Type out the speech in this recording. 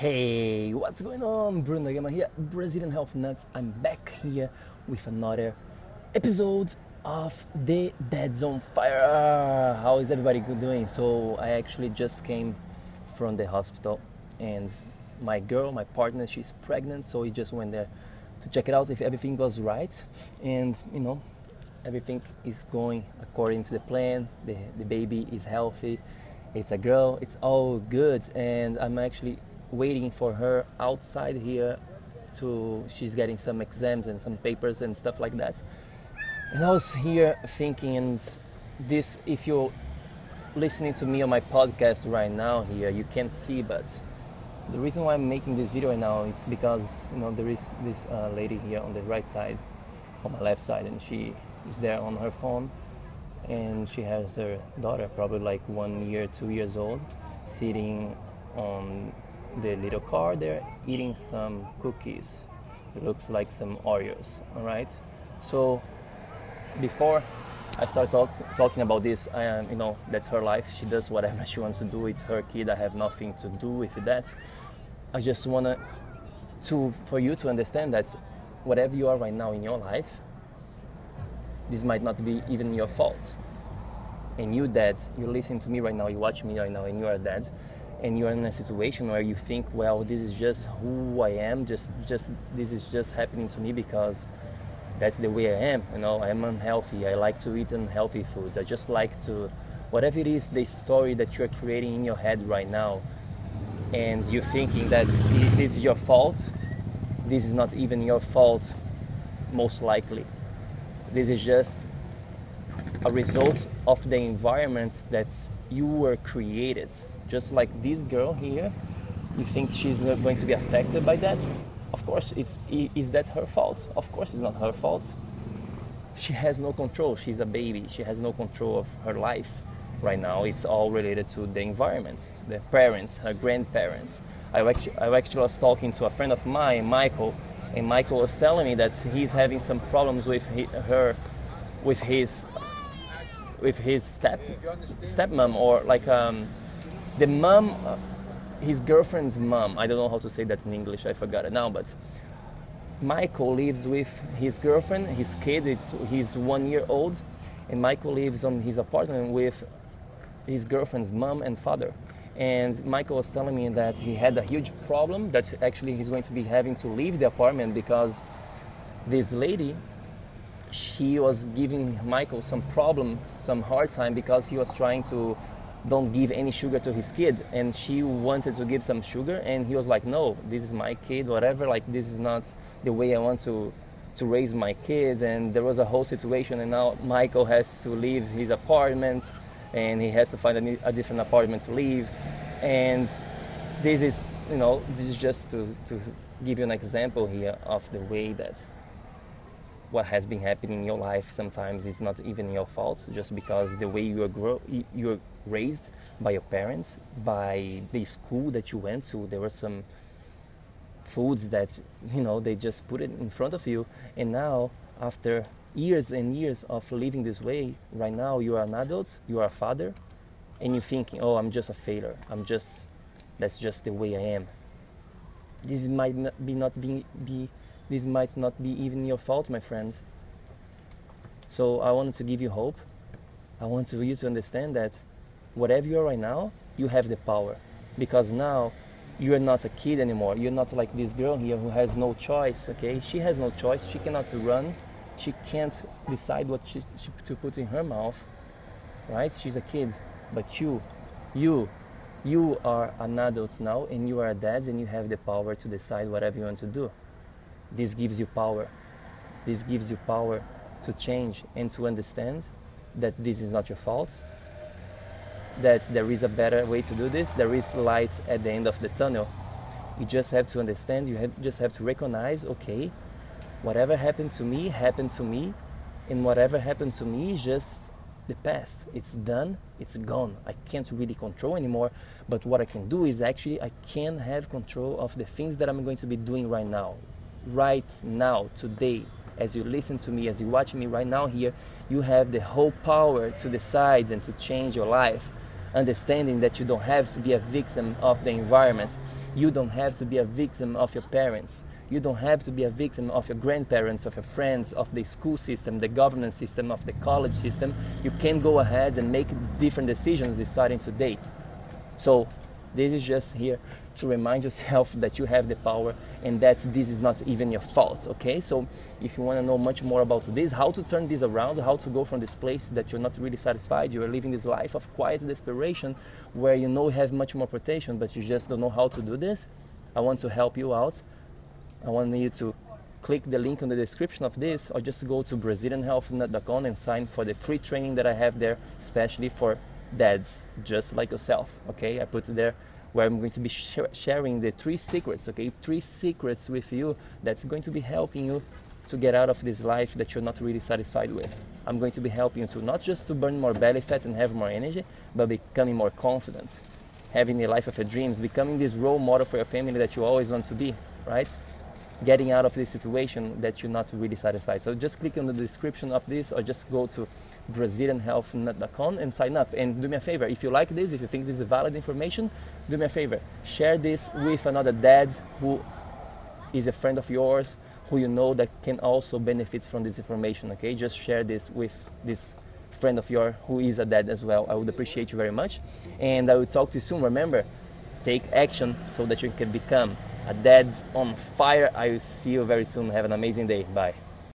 Hey, what's going on? Bruno Gama here, Brazilian Health Nuts. I'm back here with another episode of the Dads on Fire. How is everybody doing? So, I actually just came from the hospital, and my girl, my partner, she's pregnant, so we just went there to check it out if everything was right, and you know, everything is going according to the plan. The, the baby is healthy. It's a girl. It's all good, and I'm actually waiting for her outside here to she's getting some exams and some papers and stuff like that. And i was here thinking and this if you're listening to me on my podcast right now here you can't see but the reason why i'm making this video right now it's because you know there is this uh, lady here on the right side on my left side and she is there on her phone. And she has her daughter probably like one year two years old sitting on the little car there eating some cookies. It looks like some Oreos, all right? So before I start talk, talking about this, I am, you know, that's her life. She does whatever she wants to do. It's her kid. I have nothing to do with that. I just wanna to for you to understand that whatever you are right now in your life, this might not be even your fault. And you dads, you listen to me right now, you watch me right now, and you are dad and you're in a situation where you think, well, this is just who I am, just just this is just happening to me because that's the way I am. You know, I'm unhealthy. I like to eat unhealthy foods. I just like to, whatever it is, the story that you're creating in your head right now, and you're thinking that this is your fault. This is not even your fault, most likely. This is just a result of the environment that you were created just like this girl here, you think she's going to be affected by that? Of course, it's is that her fault? Of course, it's not her fault. She has no control. She's a baby. She has no control of her life right now. It's all related to the environment, the parents, her grandparents. I actually, I actually was talking to a friend of mine, Michael, and Michael was telling me that he's having some problems with her, with his, with his step, stepmom or like um, the mom, uh, his girlfriend's mom, I don't know how to say that in English, I forgot it now, but Michael lives with his girlfriend, his kid, it's, he's one year old, and Michael lives on his apartment with his girlfriend's mom and father. And Michael was telling me that he had a huge problem, that actually he's going to be having to leave the apartment because this lady, she was giving Michael some problem, some hard time because he was trying to don't give any sugar to his kid. And she wanted to give some sugar and he was like no this is my kid whatever. Like this is not the way i want to to raise my kids. And there was a whole situation and now michael has to leave his apartment and he has to find a, a different apartment to live and this is you know this is just to, to give you an example here of the way that what has been happening in your life sometimes is not even your fault just because the way you are grow you're raised by your parents by the school that you went to. There were some foods that you know they just put it in front of you. And now after years and years of living this way right now you are an adult you are a father and you're thinking oh i'm just a failure. I'm just that's just the way i am. This might not be not being be this might not be even your fault, my friend. So I wanted to give you hope. I want you to understand that whatever you are right now, you have the power. Because now you are not a kid anymore. You're not like this girl here who has no choice, okay? She has no choice. She cannot run. She can't decide what she, she, to put in her mouth, right? She's a kid. But you, you, you are an adult now and you are a dad and you have the power to decide whatever you want to do. This gives you power. This gives you power to change and to understand that this is not your fault, that there is a better way to do this, there is light at the end of the tunnel. You just have to understand, you have, just have to recognize okay, whatever happened to me happened to me, and whatever happened to me is just the past. It's done, it's gone. I can't really control anymore. But what I can do is actually I can have control of the things that I'm going to be doing right now right now, today, as you listen to me, as you watch me right now here, you have the whole power to decide and to change your life. understanding that you don't have to be a victim of the environment. You don't have to be a victim of your parents. You don't have to be a victim of your grandparents, of your friends, of the school system, the government system, of the college system. You can go ahead and make different decisions starting today. So this is just here to remind yourself that you have the power and that this is not even your fault. Okay, so if you want to know much more about this, how to turn this around, how to go from this place that you're not really satisfied, you are living this life of quiet desperation where you know you have much more protection, but you just don't know how to do this. I want to help you out. I want you to click the link in the description of this or just go to brazilianhealthnut.com and sign for the free training that I have there, especially for dads just like yourself. Okay, I put there where I'm going to be sh- sharing the three secrets, okay? Three secrets with you that's going to be helping you to get out of this life that you're not really satisfied with. I'm going to be helping you to not just to burn more belly fat and have more energy, but becoming more confident, having the life of your dreams, becoming this role model for your family that you always want to be, right? Getting out of this situation that you're not really satisfied. So just click on the description of this or just go to brazilianhealthnut.com and sign up. And do me a favor, if you like this, if you think this is valid information, do me a favor, share this with another dad who is a friend of yours, who you know that can also benefit from this information, okay? Just share this with this friend of yours who is a dad as well. I would appreciate you very much. And I will talk to you soon. Remember, take action so that you can become a dad's on fire. I will see you very soon. Have an amazing day. Bye.